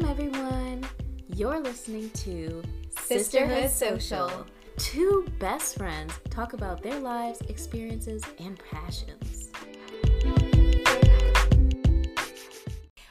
Welcome, everyone. You're listening to Sisterhood Social. Two best friends talk about their lives, experiences, and passions.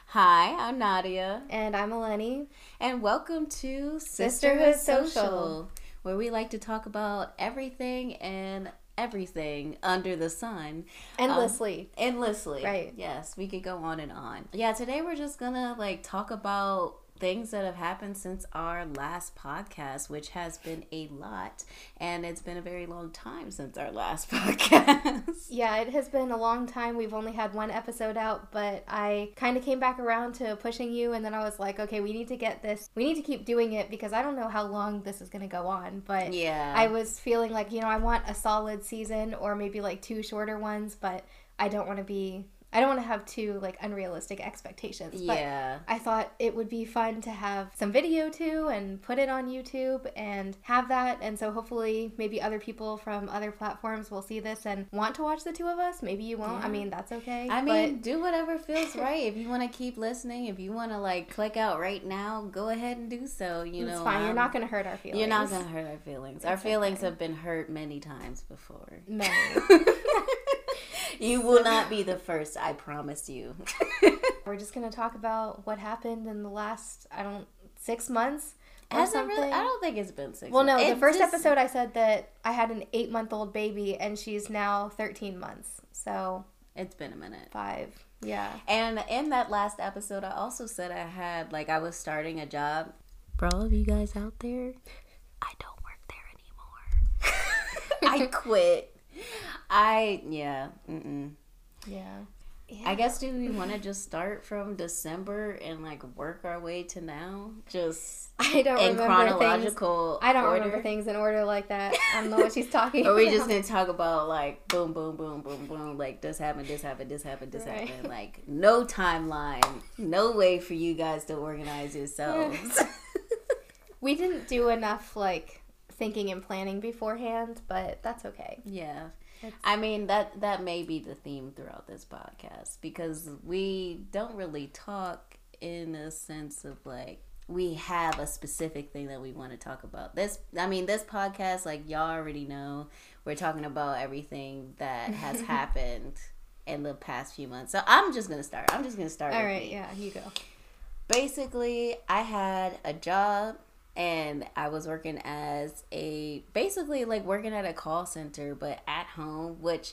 Hi, I'm Nadia, And I'm Eleni. and welcome to Sisterhood Social. where we like to talk about everything and everything under the sun. Endlessly. Um, endlessly. Right. Yes, we could go on and on. Yeah, today we're just gonna like talk about things that have happened since our last podcast, which has been a lot. And it's been a very long time since our last podcast. yeah, it has been a long time. We've only had one episode out, but I kind of came back around to pushing you, and then I was like, okay, we need to get this. We need to keep doing it because I don't know how long this is going to go on. But yeah. I was feeling like, you know, I want a solid season or maybe like two shorter ones, but I don't want to be. I don't want to have two like unrealistic expectations. But yeah. I thought it would be fun to have some video too and put it on YouTube and have that. And so hopefully, maybe other people from other platforms will see this and want to watch the two of us. Maybe you won't. I mean, that's okay. I but- mean, do whatever feels right. If you want to keep listening, if you want to like click out right now, go ahead and do so. You it's know, fine. You're um, not going to hurt our feelings. You're not gonna hurt our feelings. Our feelings okay. have been hurt many times before. Many. you will not be the first, I promise you. We're just going to talk about what happened in the last, I don't, six months Has something. really? I don't think it's been six. well, no, months. the It first just- episode I said that I had an eight month old baby and she's now 13 months. So It's been a minute. five. Yeah. And in that last episode, I also said I had like I was starting a job. For all of you guys out there, I don't work there anymore. I quit. I yeah. Mm-mm. Yeah. I guess do we want to just start from December and like work our way to now? Just I don't in remember things. I don't order? remember things in order like that. I don't know what she's talking Or about. we just gonna talk about like boom, boom, boom, boom, boom, like this happened, this happened, this happened, this Right. happened. Like no timeline, no way for you guys to organize yourselves. we didn't do enough like thinking and planning beforehand, but that's okay. yeah. It's- I mean that that may be the theme throughout this podcast because we don't really talk in a sense of like we have a specific thing that we want to talk about. This I mean this podcast like y'all already know we're talking about everything that has happened in the past few months. So I'm just going to start. I'm just going to start All right, me. yeah, you go. basically i had a job and i was working as a basically like working at a call center but at home which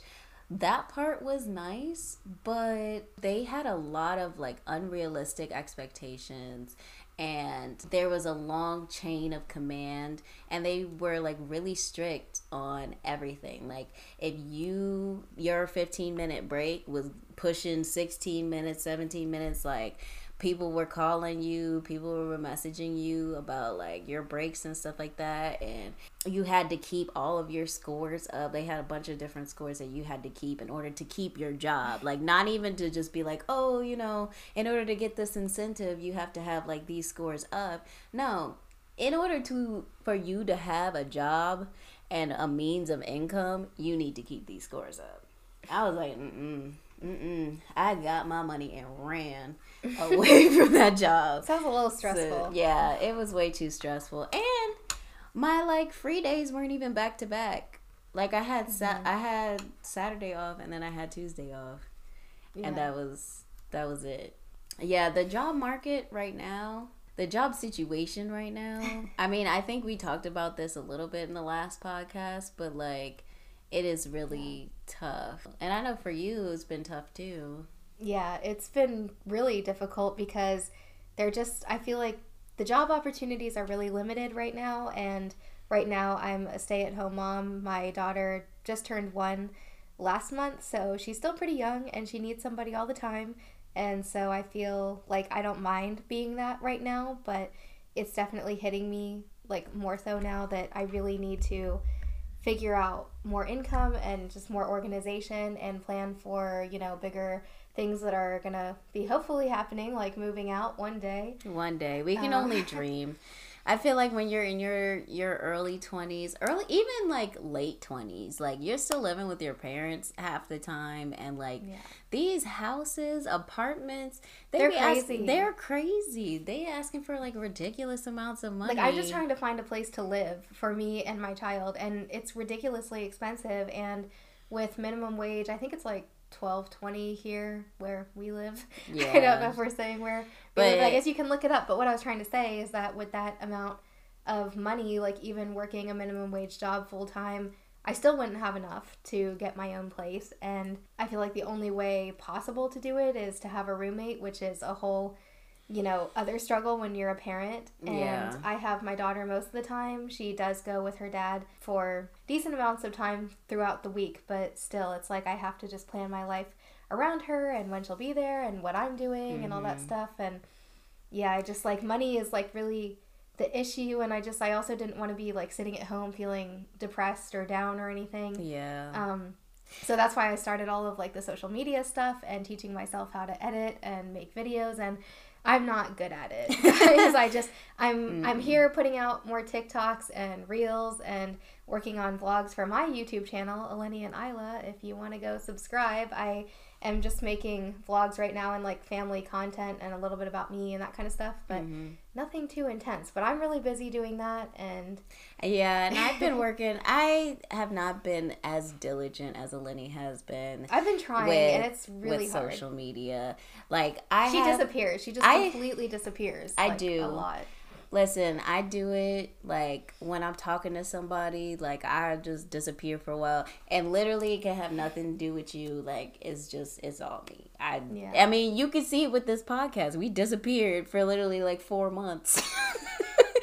that part was nice but they had a lot of like unrealistic expectations and there was a long chain of command and they were like really strict on everything. Like if you your 15 minute break was pushing 16 minutes 17 minutes like people were calling you people were messaging you about like your breaks and stuff like that and you had to keep all of your scores up. They had a bunch of different scores that you had to keep in order to keep your job. Like not even to just be like oh you know in order to get this incentive you have to have like these scores up. No. In order to for you to have a job and a means of income you need to keep these scores up. I was like mm-mm Mm-mm. I got my money and ran away from that job. Sounds a little So, stressful. yeah, it was way too stressful. And my like free days weren't even back to back. Like I had sa- Mm-hmm. I had Saturday off and then I had Tuesday off. Yeah. And that was that was it. Yeah, the job market right now, the job situation right now. I mean, I think we talked about this a little bit in the last podcast, but like it is really tough. And I know for you it's been tough too. Yeah, it's been really difficult because they're just, I feel like the job opportunities are really limited right now. And right now, I'm a stay at home mom. My daughter just turned one last month, so she's still pretty young and she needs somebody all the time. And so I feel like I don't mind being that right now, but it's definitely hitting me like more so now that I really need to figure out more income and just more organization and plan for, you know, bigger things that are going to be hopefully happening like moving out one day. One day. We can Uh, only dream. I feel like when you're in your your early 20s, early even like late 20s, like you're still living with your parents half the time and like Yeah. these houses, apartments, they They're be ask- crazy. they're crazy. They asking for like ridiculous amounts of money. Like I'm just trying to find a place to live for me and my child, and it's ridiculously expensive. And with minimum wage, I think it's like twelve twenty here where we live. Yeah. I don't know if we're saying where, But- live. I guess you can look it up. But what I was trying to say is that with that amount of money, like even working a minimum wage job full time. I still wouldn't have enough to get my own place, and I feel like the only way possible to do it is to have a roommate, which is a whole you know, other struggle when you're a parent. And Yeah. I have my daughter most of the time. She does go with her dad for decent amounts of time throughout the week, but still, it's like I have to just plan my life around her and when she'll be there and what I'm doing and all that Mhm. stuff. And yeah, I just like money is like really the issue. And I just, I also didn't want to be like sitting at home feeling depressed or down or anything. Yeah. Um, so that's why I started all of like the social media stuff and teaching myself how to edit and make videos and I'm not good at it. Because I just I'm I'm mm. here putting out more TikToks and reels and working on vlogs for my YouTube channel Eleni and Isla. If you want to go subscribe I am just making vlogs right now and like family content and a little bit about me and that kind of stuff but Mhm. nothing too intense but I'm really busy doing that and Yeah, and I've been working. I have not been as diligent as Eleni has been I've been trying with, and it's really with hard social media. Like I she have, disappears. She just I- completely disappears. I like, do. a lot. Listen, I do it like when I'm talking to somebody, like I just disappear for a while, and literally it can have nothing to do with you. Like it's just it's all me. I Yeah. I mean, you can see it with this podcast. We disappeared for literally like four months.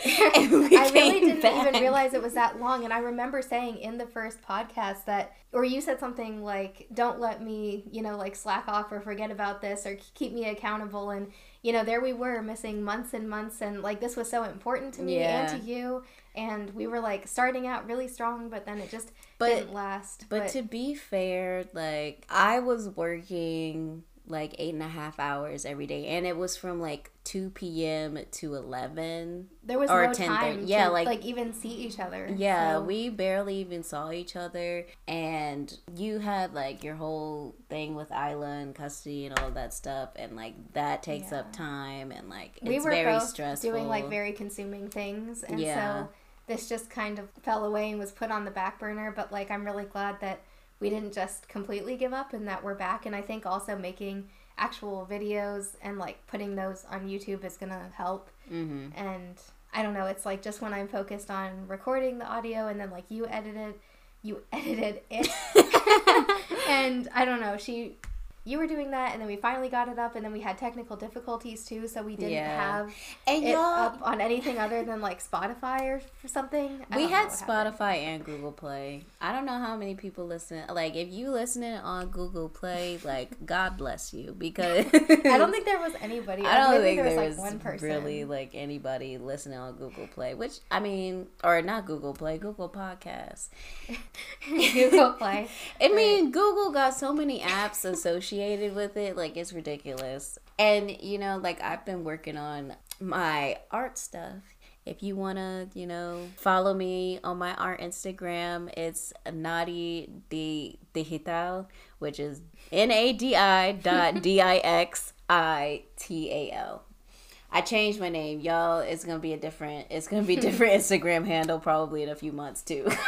I really didn't back. even realize it was that long. And I remember saying in the first podcast that, or you said something like, "Don't let me, you know, like slack off or forget about this or keep me accountable." And you know, there we were missing months and months, and like this was so important to me Yeah. and to you. And we were like starting out really strong, but then it just But- didn't last. But to be fair, like I was working like eight and a half hours every day, and it was from like two p.m. to eleven. there was or no 10:30. time Yeah, to like- like, even see each other. Yeah, So- we barely even saw each other, and you had like your whole thing with Isla and custody and all of that stuff, and like that takes up time, and like it's we were very both stressful. doing like very consuming things and Yeah. so this just kind of fell away and was put on the back burner but like i'm really glad that we didn't just completely give up and that we're back. And i think also making actual videos and like putting those on youtube is gonna help. Hmm and i don't know it's like just when i'm focused on recording the audio and then like you edited you edited it and i don't know she you were doing that and then we finally got it up and then we had technical difficulties too so we didn't Yeah. have And it up on anything other than like spotify or, something I we had what happened. Spotify and Google Play. I don't know how many people listen. Like, if you listening on Google Play, like, God bless you because i don't think there was anybody I don't think there was there like was one person really like anybody listening on Google Play, which I mean, or not Google Play, Google Podcasts. google play I mean, Google got so many apps associated with it, like it's ridiculous. And you know, like I've been working on my art stuff. If you wanna, you know, follow me on my art Instagram, it's Nadi Di Digital, which is N A D I dot D I X I T A L. I changed my name, y'all. It's gonna be a different. It's gonna be a different Instagram handle probably in a few months too.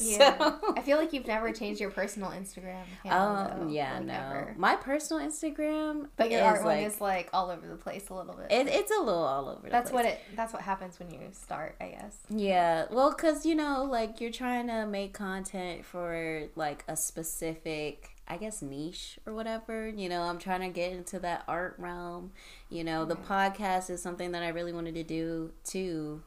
yeah So- i feel like you've never changed your personal instagram handle, um, though. yeah, Like, no. never. My personal Instagram, but your art like, one is like all over the place a little bit it, it's a little all over. The that's place. what it that's what happens when you start i guess Yeah, well, cause you know, like you're trying to make content for like a specific, I guess, niche or whatever. You know, I'm trying to get into that art realm. You know, the podcast is something that I really wanted to do too.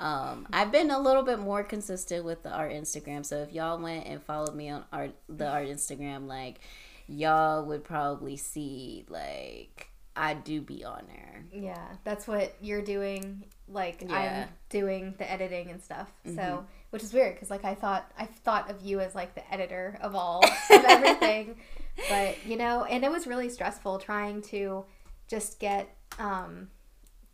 Um, I've been a little bit more consistent with the art Instagram. So if y'all went and followed me on art, the art Instagram, like y'all would probably see like I do be on there. Yeah, that's what you're doing. Like Yeah. I'm doing the editing and stuff. Mhm. So, which is weird because like I thought I thought of you as like the editor of all of everything, but you know, and it was really stressful trying to just get um,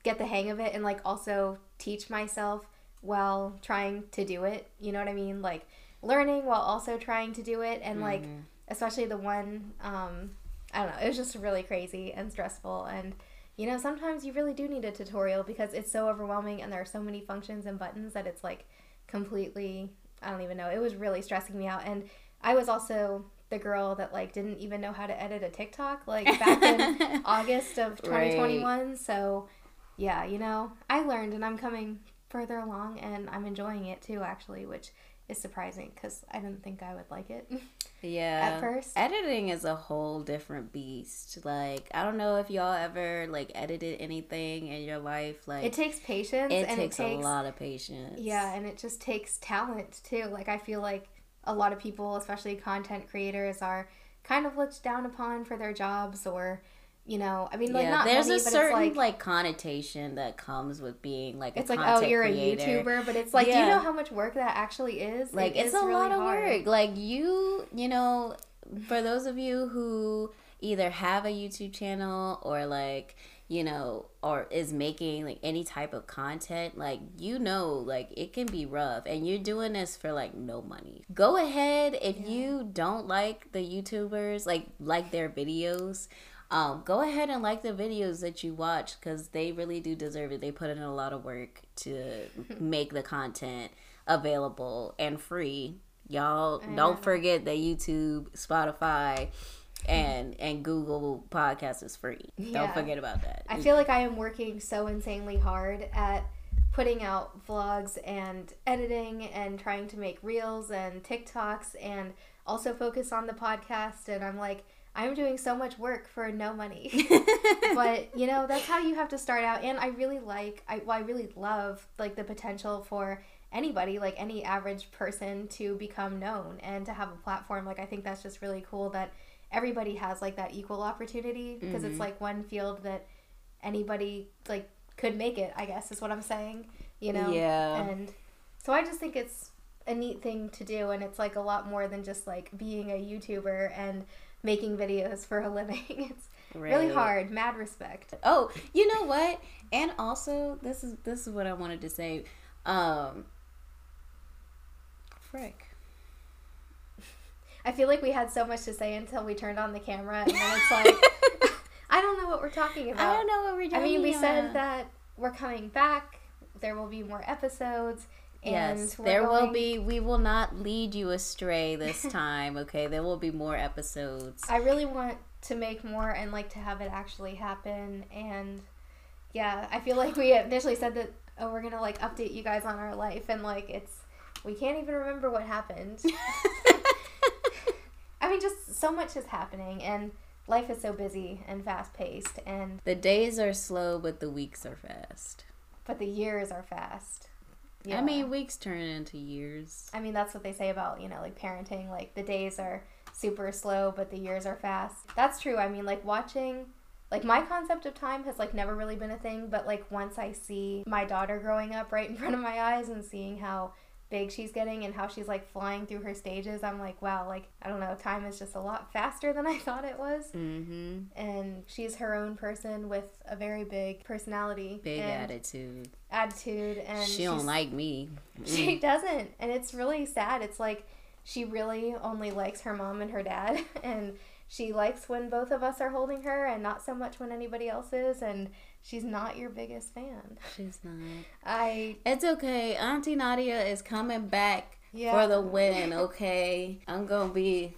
get the hang of it and like also teach myself while trying to do it. You know what I mean? Like learning while also trying to do it and like Mhm. especially the one um I don't know, it was just really crazy and stressful and you know, sometimes you really do need a tutorial because it's so overwhelming and there are so many functions and buttons that it's like completely I don't even know. It was really stressing me out and I was also the girl that like didn't even know how to edit a TikTok like back in August of 2021. So, yeah, you know, I learned and I'm coming further along and I'm enjoying it too actually, which is surprising cuz I didn't think I would like it Yeah. at first. Editing is a whole different beast. Like, I don't know if y'all ever like edited anything in your life. Like, It takes patience it and takes it takes a lot of patience. Yeah, and it just takes talent too. Like I feel like a lot of people, especially content creators, are kind of looked down upon for their jobs or you know, I mean like yeah, not there's money, a certain like, like, connotation that comes with being like a it's like oh you're creator. a YouTuber, but it's like do you know how much work that actually is? like It it's is a really lot of hard. work like you you know for those of you who either have a youtube channel or like you know or is making like any type of content like you know like it can be rough and you're doing this for like no money go ahead if Yeah. you don't like the youtubers like like their videos um, go ahead and like the videos that you watch because they really do deserve it. They put in a lot of work to make the content available and free. Y'all don't forget that YouTube, Spotify, and and Google Podcast is free. Yeah. Don't forget about that. I feel like I am working so insanely hard at putting out vlogs and editing and trying to make reels and TikToks and also focus on the podcast and I'm like I'm doing so much work for no money. but you know that's how you have to start out and i really like i well, i really love like the potential for anybody like any average person to become known and to have a platform like i think that's just really cool that everybody has like that equal opportunity because it's Mhm. like one field that anybody like could make it i guess is what i'm saying you know yeah. and so i just think it's a neat thing to do and it's like a lot more than just like being a youtuber and making videos for a living it's really hard mad respect Oh, you know what? And also, this is this is what I wanted to say. Um, frick. I feel like we had so much to say until we turned on the camera, and then it's like I don't know what we're talking about. I don't know what we're doing. I mean, we said that we're coming back. There will be more episodes, and Yes, there will be. We will not lead you astray this time. Okay, there will be more episodes. I really want to make more and like to have it actually happen. And yeah, I feel like we initially said that oh, we're gonna like update you guys on our life, and like it's we can't even remember what happened. I mean, just so much is happening, and life is so busy and fast paced, and the days are slow, but the weeks are fast. but the years are fast. I mean, weeks turn into years. I mean, that's what they say about, you know, like parenting. Like the days are super slow, but the years are fast. That's true. I mean, like watching, like my concept of time has like never really been a thing, but like once I see my daughter growing up right in front of my eyes and seeing how big she's getting and how she's like flying through her stages, I'm like, wow, like, I don't know, time is just a lot faster than I thought it was. Mm-hmm. And she's her own person with a very big personality, Big and attitude. attitude, and she don't like me. she doesn't, and it's really sad. It's like she really only likes her mom and her dad, and she likes when both of us are holding her, and not so much when anybody else is. And she's not your biggest fan. She's not. I It's okay. Auntie Nadia is coming back yeah. for the win. Okay, I'm gonna be.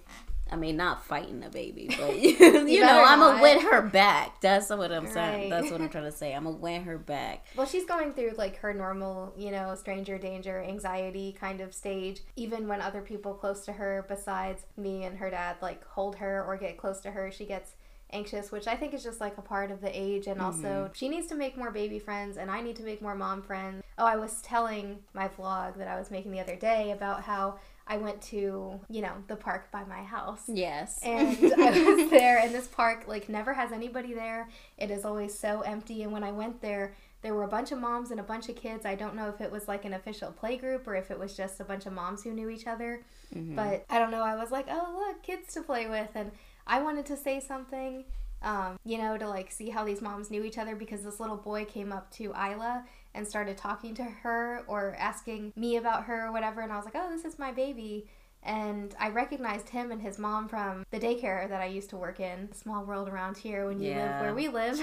I mean, not fighting the baby, but you, know, I'm gonna win her back. That's what I'm saying. Right. That's what I'm trying to say. I'm gonna win her back. Well, she's going through like her normal, you know, stranger danger, anxiety kind of stage. Even when other people close to her, besides me and her dad, like hold her or get close to her, she gets anxious, which I think is just like a part of the age. And also, mm-hmm. she needs to make more baby friends, and I need to make more mom friends. Oh, I was telling my vlog that I was making the other day about how I went to, you know, the park by my house Yes. and I was there and this park like never has anybody there. It is always so empty and when I went there there were a bunch of moms and a bunch of kids. I don't know if it was like an official play group or if it was just a bunch of moms who knew each other. Mhm. But I don't know. I was like, "Oh, look, kids to play with." And I wanted to say something um, you know, to like see how these moms knew each other because this little boy came up to Isla and started talking to her or asking me about her or whatever. And I was like, oh, this is my baby. And I recognized him and his mom from the daycare that I used to work in. Small world around here when you Yeah. live where we live.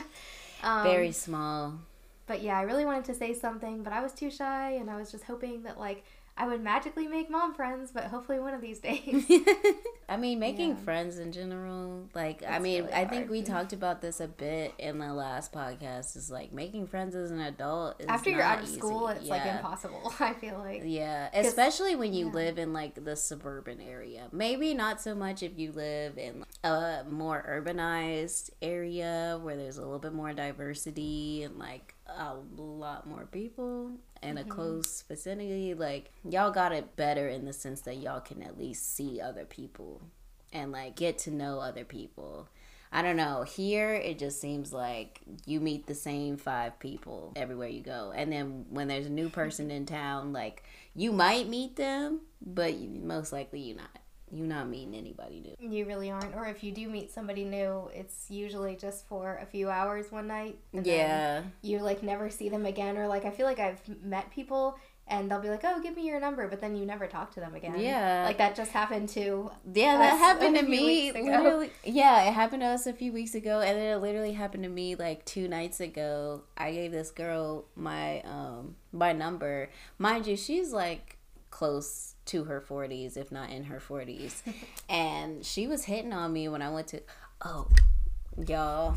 Um, Very small. but yeah, I really wanted to say something, but I was too shy, and I was just hoping that like I would magically make mom friends. But hopefully, one of these days. I mean, making Yeah. friends in general, like, I mean, really I think we talked about this a bit in the last podcast. Is like making friends as an adult is After you're out of easy. school, it's like impossible. I feel like. yeah, especially when you yeah. live in like the suburban area. Maybe not so much if you live in a more urbanized area where there's a little bit more diversity and like a lot more people in a Mm-hmm. close vicinity. Like y'all got it better in the sense that y'all can at least see other people and like get to know other people. I don't know. Here, it just seems like you meet the same five people everywhere you go. And then when there's a new person in town, like you might meet them, but most likely you not. You not meeting anybody new. You really aren't. Or if you do meet somebody new, it's usually just for a few hours one night. and then Yeah. You like never see them again. Or like I feel like I've met people and they'll be like, "Oh, give me your number," but then you never talk to them again. Yeah. Like that just happened to. Yeah, that happened to me. Literally, yeah, it happened to us a few weeks ago, and then it literally happened to me like two nights ago. I gave this girl my um my number. Mind you, she's like close to her forties, if not in her forties, and she was hitting on me when I went to. Oh, y'all.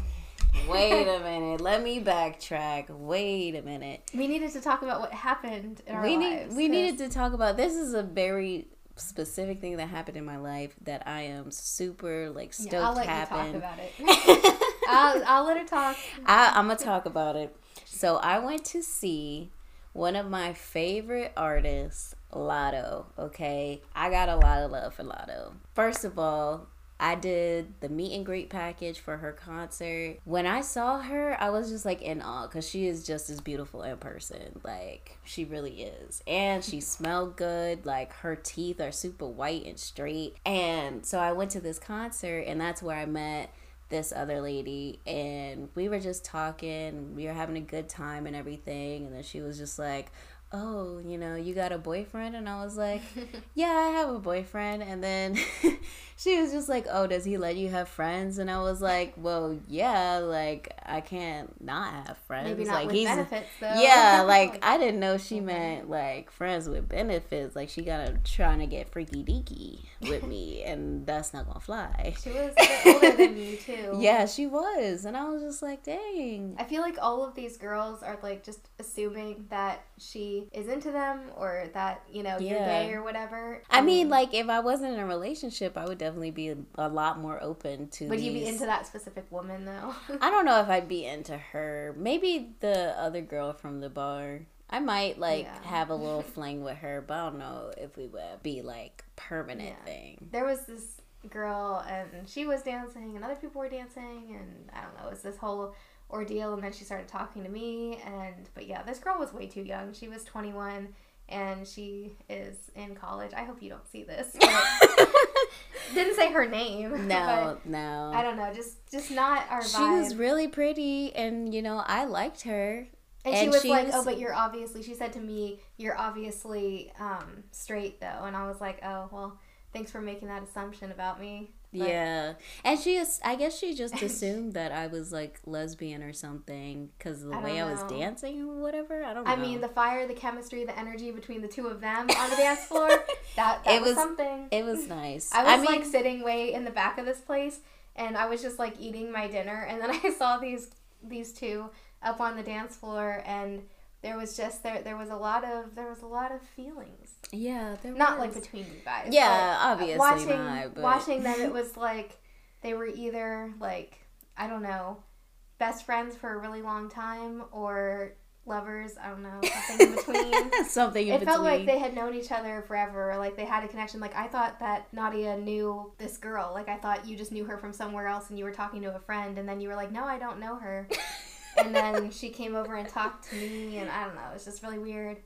Wait a minute. Let me backtrack. Wait a minute. We needed to talk about what happened in our we lives. need we 'cause- needed to talk about this is a very specific thing that happened in my life that I am super like stoked Yeah, I'll let happened. you talk about it. I'll, I'll let her talk. I, I'm gonna talk about it. So I went to see one of my favorite artists, Latto. Okay, I got a lot of love for Latto. First of all, I did the meet and greet package for her concert. When I saw her, I was just like in awe because she is just as beautiful in person. Like, she really is. And she smelled good. Like, her teeth are super white and straight. And so I went to this concert, and that's where I met this other lady and we were just talking we were having a good time and everything and then she was just like oh you know you got a boyfriend? And i was like yeah i have a boyfriend. And then she was just like oh does he let you have friends and i was like well yeah like i can't not have friends Maybe not like with benefits though. yeah like i didn't know she meant like friends with benefits like she got a trying to get freaky deaky with me and that's not gonna fly She was older than you too. yeah, she was. And I was just like, dang. I feel like all of these girls are like just assuming that she is into them or that, you know, you're gay or whatever. I mean, Um, like, if I wasn't in a relationship, I would definitely be a, lot more open to. would you be into that specific woman though? I don't know if I'd be into her. Maybe the other girl from the bar. I might like Yeah. have a little fling with her, but I don't know if we would be like permanent Yeah. thing. there was this girl and she was dancing and other people were dancing and I don't know, it was this whole ordeal and then she started talking to me and but yeah, this girl was way too young. She was 21 and she is in college. I hope you don't see this. But didn't say her name. No, no. I don't know, just just not our she vibe. was really pretty, and you know, I liked her. And, she was she like, was- "Oh, but you're obviously." She said to me, "You're obviously um, straight, though." And I was like, "Oh, well, thanks for making that assumption about me." But- yeah, and she is. I guess she just assumed that I was like lesbian or something because the I way I was dancing or whatever. I don't know. I mean, the fire, the chemistry, the energy between the two of them on the dance floor, that, that It was, was- something. it was nice. I was mean, like sitting way in the back of this place, and I was just like eating my dinner, and then I saw these these two up on the dance floor, and there was just there there was a lot of there was a lot of feelings. yeah, there not was. like between you guys. Yeah, obviously watching not, but- watching them, it was like they were either like I don't know, best friends for a really long time or lovers. I don't know, something in between. something in It between. felt like they had known each other forever, like they had a connection. Like I thought that Nadia knew this girl. Like I thought you just knew her from somewhere else, and you were talking to a friend, and then you were like, "No, I don't know her." and then she came over and talked to me, and I don't know. It was just really weird.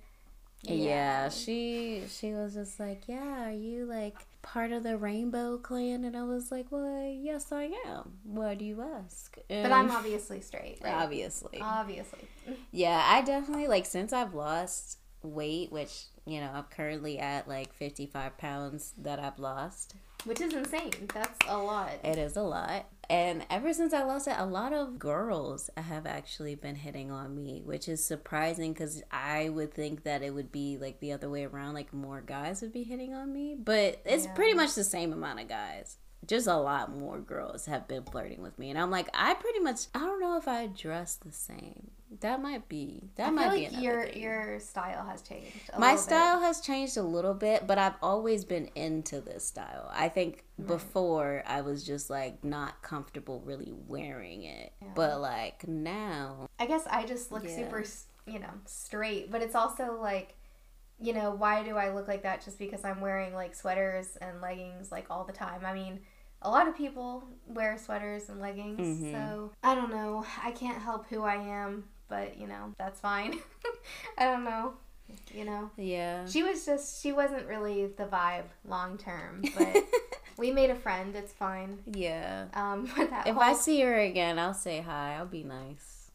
Yeah. yeah, she she was just like, "Yeah, are you like part of the Rainbow Clan?" And I was like, "Well, yes, I am. Why do you ask?" And but I'm obviously straight. Right? Obviously, obviously. yeah, I definitely like since I've lost weight, which you know I'm currently at like 55 pounds that I've lost. Which is insane. That's a lot. It is a lot. And ever since I lost it, a lot of girls have actually been hitting on me, which is surprising because I would think that it would be like the other way around, like more guys would be hitting on me. But it's yeah. pretty much the same amount of guys just a lot more girls have been flirting with me and i'm like i pretty much i don't know if i dress the same that might be that I might feel be like your thing. your style has changed my style bit. has changed a little bit but i've always been into this style i think right. before i was just like not comfortable really wearing it yeah. but like now i guess i just look yeah. super you know straight but it's also like you know why do i look like that just because i'm wearing like sweaters and leggings like all the time i mean a lot of people wear sweaters and leggings. Mm-hmm. So I don't know. I can't help who I am, but you know, that's fine. I don't know. You know? Yeah. She was just, she wasn't really the vibe long term, but we made a friend. It's fine. Yeah. Um, if whole... I see her again, I'll say hi. I'll be nice.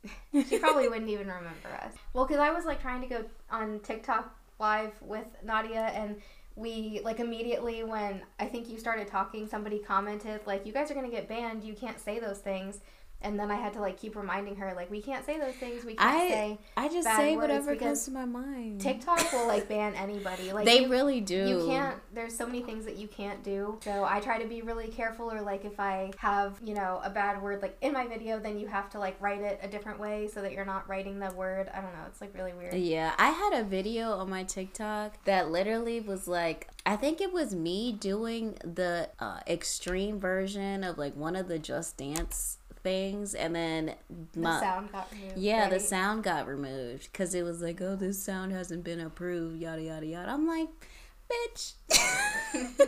she probably wouldn't even remember us. Well, because I was like trying to go on TikTok live with Nadia and we like immediately when I think you started talking, somebody commented like, "You guys are gonna get banned. You can't say those things." And then I had to like keep reminding her like we can't say those things. We can't I, say. I just say whatever comes to my mind. TikTok will like ban anybody. Like they you, really do. You can't. There's so many things that you can't do. So I try to be really careful. Or like if I have you know a bad word like in my video, then you have to like write it a different way so that you're not writing the word. I don't know. It's like really weird. Yeah, I had a video on my TikTok that literally was like I think it was me doing the uh, extreme version of like one of the Just Dance things, and then my, the sound got removed. Yeah, right? the sound got removed because it was like, oh, this sound hasn't been approved, yada yada yada. I'm like, bitch,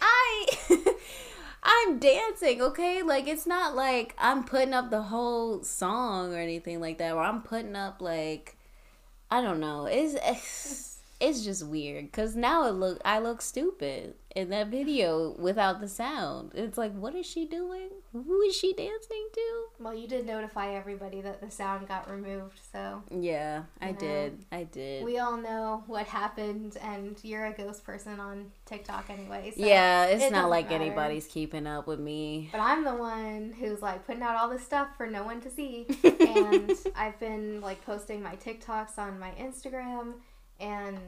I. I'm dancing, okay? Like it's not like I'm putting up the whole song or anything like that, or I'm putting up like I don't know. It's, it's it's just weird because now it look I look stupid in that video without the sound. It's like, what is she doing? Who is she dancing to? Well, you did notify everybody that the sound got removed, so yeah, I know. did. I did. We all know what happened, and you're a ghost person on TikTok anyway. So yeah, it's it not like matter. anybody's keeping up with me. But I'm the one who's like putting out all this stuff for no one to see, and I've been like posting my TikToks on my Instagram and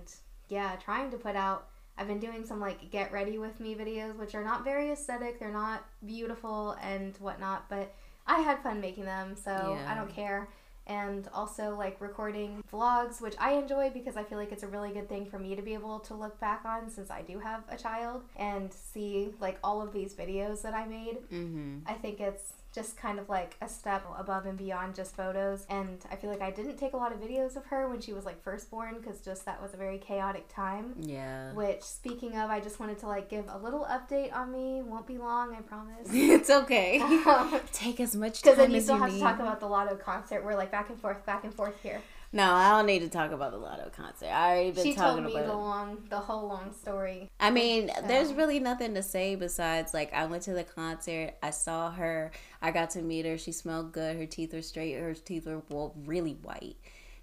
yeah, trying to put out. I've been doing some like get ready with me videos, which are not very aesthetic. They're not beautiful and whatnot, but I had fun making them, so yeah. I don't care. And also like recording vlogs, which I enjoy because I feel like it's a really good thing for me to be able to look back on since I do have a child and see like all of these videos that I made. Mm-hmm. I think it's just kind of like a step above and beyond just photos. And I feel like I didn't take a lot of videos of her when she was like first born because just that was a very chaotic time. Yeah. Which, speaking of, I just wanted to like give a little update on me. Won't be long, I promise. it's okay. take as much time as you need. Because then you still have need. to talk about the Latto concert. We're like back and forth, back and forth here. No, I don't need to talk about the Latto concert. I already been she talking told me the long, the whole long story. I mean, so. there's really nothing to say besides like I went to the concert. I saw her. I got to meet her. She smelled good. Her teeth were straight. Her teeth were well, really white.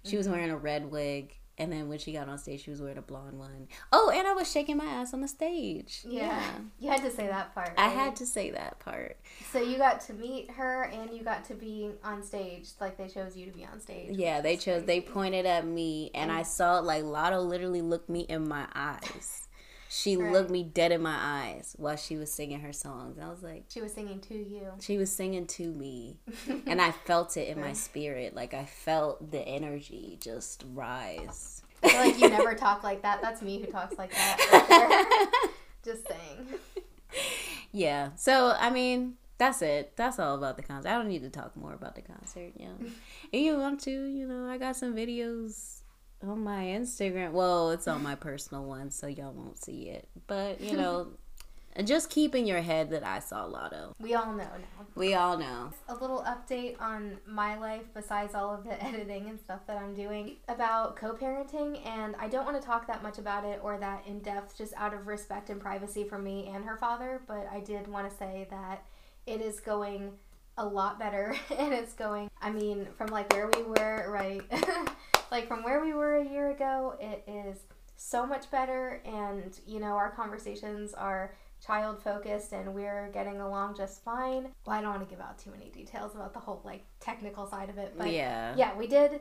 She mm-hmm. was wearing a red wig. And then when she got on stage, she was wearing a blonde one. Oh, and I was shaking my ass on the stage. Yeah. yeah. You had to say that part. Right? I had to say that part. So you got to meet her and you got to be on stage. Like they chose you to be on stage. Yeah, they chose, crazy. they pointed at me and I saw like Latto literally looked me in my eyes. She right. looked me dead in my eyes while she was singing her songs. I was like, she was singing to you. She was singing to me, and I felt it in my spirit. Like I felt the energy just rise. I feel like you never talk like that. That's me who talks like that. just saying. Yeah. So I mean, that's it. That's all about the concert. I don't need to talk more about the concert. Yeah. if you want to, you know, I got some videos on my Instagram. Well, it's on my personal one, so y'all won't see it. But you know, just keep in your head that I saw Latto. We all know now. We all know. A little update on my life besides all of the editing and stuff that I'm doing about co parenting. And I don't want to talk that much about it or that in depth just out of respect and privacy for me and her father. But I did want to say that it is going a lot better and it's going i mean from like where we were right like from where we were a year ago it is so much better and you know our conversations are child focused and we're getting along just fine. Well i don't want to give out too many details about the whole like technical side of it but yeah. yeah we did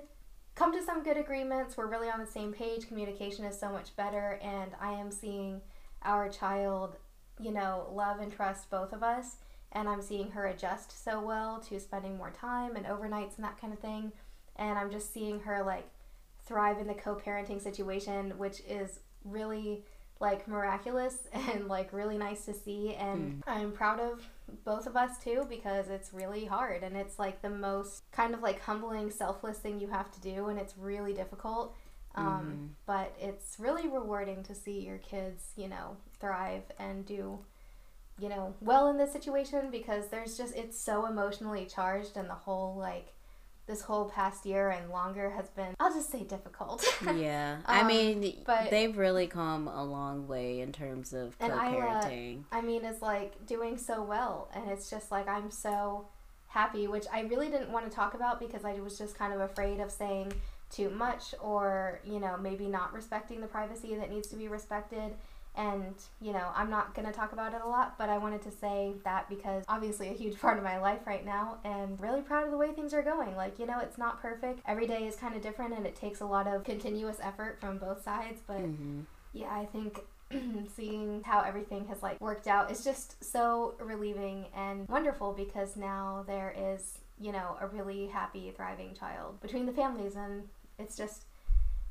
come to some good agreements. We're really on the same page. Communication is so much better and i am seeing our child you know love and trust both of us and I'm seeing her adjust so well to spending more time and overnights and that kind of thing. And I'm just seeing her like thrive in the co parenting situation, which is really like miraculous and like really nice to see. And mm. I'm proud of both of us too because it's really hard and it's like the most kind of like humbling, selfless thing you have to do, and it's really difficult. Um, mm. But it's really rewarding to see your kids, you know, thrive and do you know, well in this situation because there's just it's so emotionally charged and the whole like this whole past year and longer has been I'll just say difficult. yeah. um, I mean but they've really come a long way in terms of co-parenting. I mean is like doing so well and it's just like I'm so happy which I really didn't want to talk about because I was just kind of afraid of saying too much or, you know, maybe not respecting the privacy that needs to be respected and, you know, I'm not going to talk about it a lot, but I wanted to say that because obviously a huge part of my life right now and really proud of the way things are going. Like, you know, it's not perfect. Every day is kind of different and it takes a lot of continuous effort from both sides, but mm-hmm. yeah, I think seeing how everything has like worked out is just so relieving and wonderful because now there is, you know, a really happy, thriving child between the families and it's just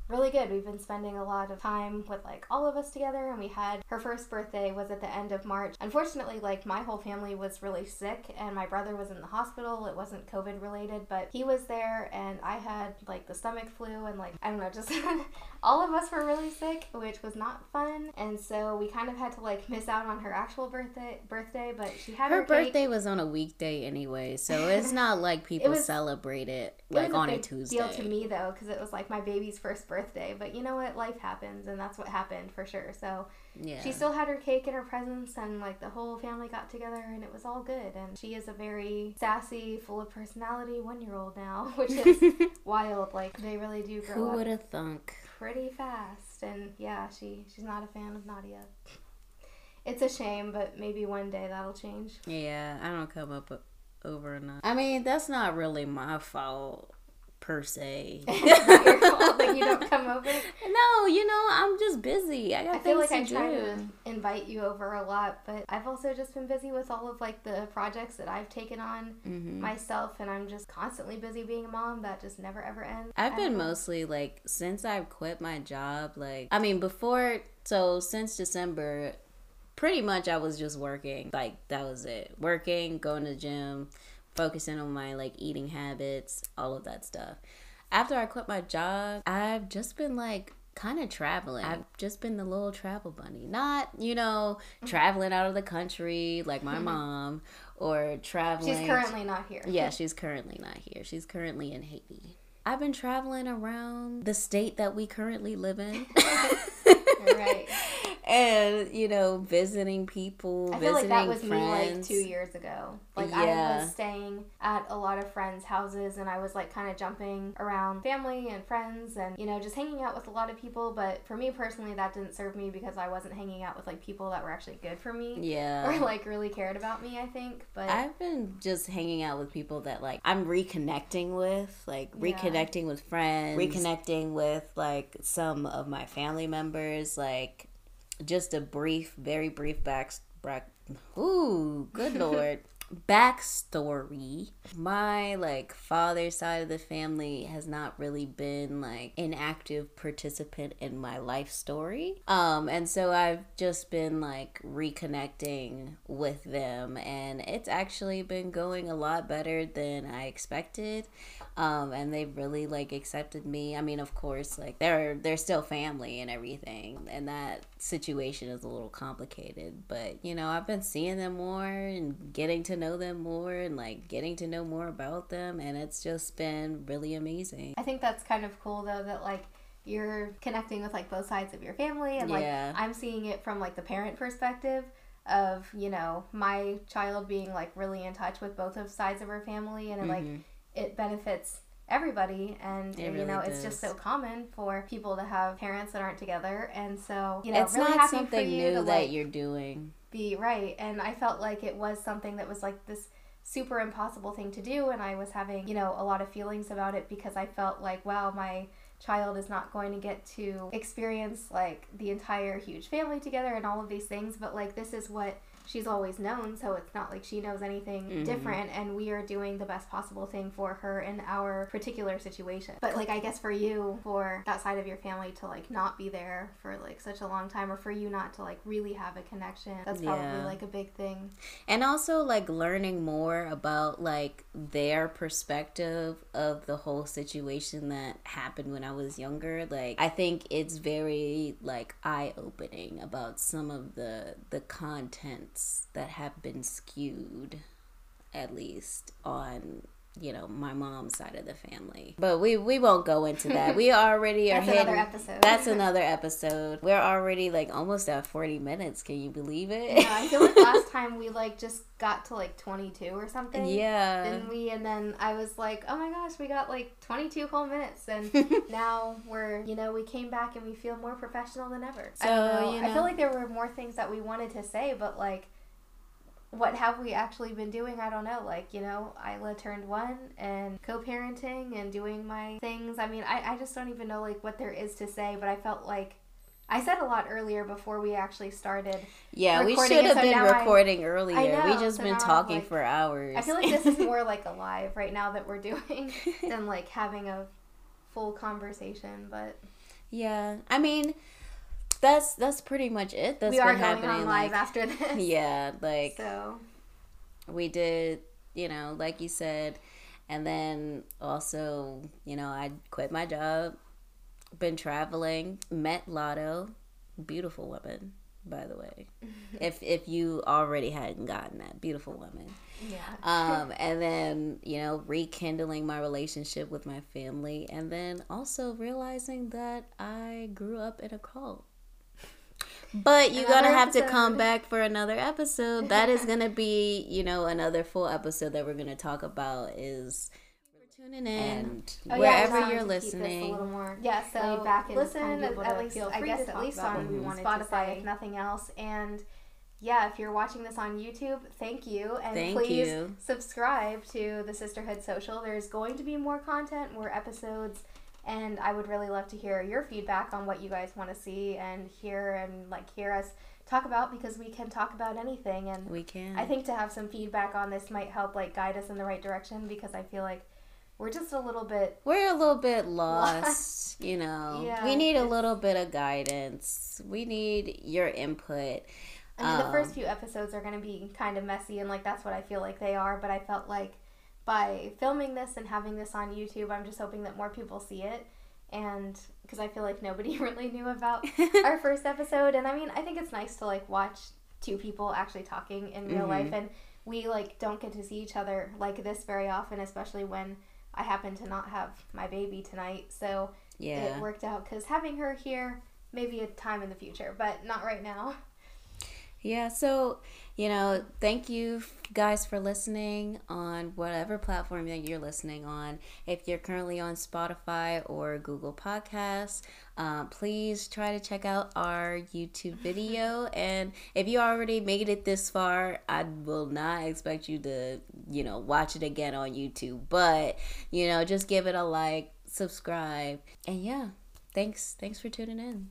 really good. We've been spending a lot of time with like all of us together and we had her first birthday was at the end of March. Unfortunately, like my whole family was really sick and my brother was in the hospital. It wasn't COVID related, but he was there and I had like the stomach flu and like I don't know, just all of us were really sick, which was not fun. And so we kind of had to like miss out on her actual birthday birthday, but she had her, her birthday was on a weekday anyway, so it's not like people it was, celebrate it like it on a, a Tuesday. Deal to me though, because it was like my baby's first birthday birthday, but you know what? Life happens, and that's what happened for sure. So yeah. she still had her cake and her presents, and like the whole family got together, and it was all good. And she is a very sassy, full of personality one year old now, which is wild. Like they really do grow Who would have thunk? Pretty fast, and yeah, she she's not a fan of Nadia. It's a shame, but maybe one day that'll change. Yeah, I don't come up over enough. I mean, that's not really my fault per se. like you don't come over. No, you know I'm just busy. I got I feel like I try to invite you over a lot, but I've also just been busy with all of like the projects that I've taken on mm-hmm. myself, and I'm just constantly busy being a mom. That just never ever ends. I've been mostly like since I've quit my job. Like I mean before, so since December, pretty much I was just working. Like that was it. Working, going to the gym focusing on my like eating habits, all of that stuff. After I quit my job, I've just been like kind of traveling. I've just been the little travel bunny. Not, you know, traveling out of the country like my mm-hmm. mom or traveling. She's currently not here. Yeah, she's currently not here. She's currently in Haiti. I've been traveling around the state that we currently live in. right. and you know, visiting people. I feel like that was friends. me like two years ago. Like yeah. I was staying at a lot of friends' houses, and I was like kind of jumping around family and friends, and you know, just hanging out with a lot of people. But for me personally, that didn't serve me because I wasn't hanging out with like people that were actually good for me. Yeah. Or like really cared about me. I think. But I've been just hanging out with people that like I'm reconnecting with, like reconnecting yeah. with friends, reconnecting with like some of my family members, like just a brief, very brief back. back ooh, good lord. backstory my like father's side of the family has not really been like an active participant in my life story um and so i've just been like reconnecting with them and it's actually been going a lot better than i expected um and they've really like accepted me i mean of course like they're they're still family and everything and that situation is a little complicated but you know i've been seeing them more and getting to know them more and like getting to know more about them and it's just been really amazing I think that's kind of cool though that like you're connecting with like both sides of your family and like Yeah. I'm seeing it from like the parent perspective of, you know, my child being like really in touch with both of sides of her family and it, like. It benefits everybody and It you really know it's just so common for people to have parents that aren't together. And so you know it's really not happy something for you new that like you're doing. be right. And i felt like it was something that was like this super impossible thing to do. And i was having you know a lot of feelings about it because i felt like wow my child is not going to get to experience like the entire huge family together and all of these things. But like this is what she's always known so it's not like she knows anything Mhm. different and we are doing the best possible thing for her in our particular situation but like i guess for you for that side of your family to like not be there for like such a long time or for you not to like really have a connection that's probably Yeah. like a big thing and also like learning more about like their perspective of the whole situation that happened when I was younger like I think it's very like eye-opening about some of the the contents that have been skewed at least on you know my mom's side of the family. But we we won't go into that. We already are That's another episode. that's another episode. We're already like almost at 40 minutes. Can you believe it? Yeah i feel like last time we like just got to like 22 or something. Yeah. Didn't we? And then i was like oh my gosh we got like 22 whole minutes. And now we're you know we came back and we feel more professional than ever. I, So, don't know. you I feel like there were more things that we wanted to say but like what have we actually been doing i don't know like you know isla turned one and co-parenting and doing my things i mean I, I just don't even know like what there is to say but i felt like i said a lot earlier before we actually started Yeah, we should have so been now I- recording earlier. I we just so been talking like- for hours. I feel like this is more like a live right now that we're doing than like having a full conversation. But yeah, I mean, that's that's pretty much it. That's we are going on live like, after this. yeah, like So we did, you know, like you said, and then also, you know, I quit my job, been traveling, met Latto, beautiful woman, by the way. if if you already hadn't gotten that, beautiful woman. yeah. um, and then you know rekindling my relationship with my family and then also realizing that i grew up in a cult but you're Another gonna have to come back for another episode that is gonna be you know another full episode that we're gonna talk about is for tuning in and Oh, wherever we're you're to a listening little more yeah, so back and listen kind at least feel I guess to at least on what we wanted to Spotify if nothing else and yeah, if you're watching this on YouTube, thank you. And Thank please you. subscribe to the Sisterhood Social. There's going to be more content, more episodes, and I would really love to hear your feedback on what you guys want to see and hear and like hear us talk about because we can talk about anything and we can I think to have some feedback on this might help like guide us in the right direction because I feel like we're just a little bit we're a little bit lost, you know. Yeah, we need a little bit of guidance. We need your input. I mean, the Um, first few episodes are going to be kind of messy, and like that's what I feel like they are. But I felt like by filming this and having this on YouTube, I'm just hoping that more people see it, and because I feel like nobody really knew about our first episode, and I mean, I think it's nice to like watch two people actually talking in real Mhm. life, and we like don't get to see each other like this very often, especially when I happen to not have my baby tonight, so Yeah. it worked out because having her here maybe a time in the future, but not right now. Yeah, so, you know, thank you guys for listening on whatever platform that you're listening on. If you're currently on Spotify or Google Podcasts, um, please try to check out our YouTube video. And if you already made it this far, I will not expect you to, you know, watch it again on YouTube. But, you know, just give it a like, subscribe, and yeah, thanks. Thanks for tuning in.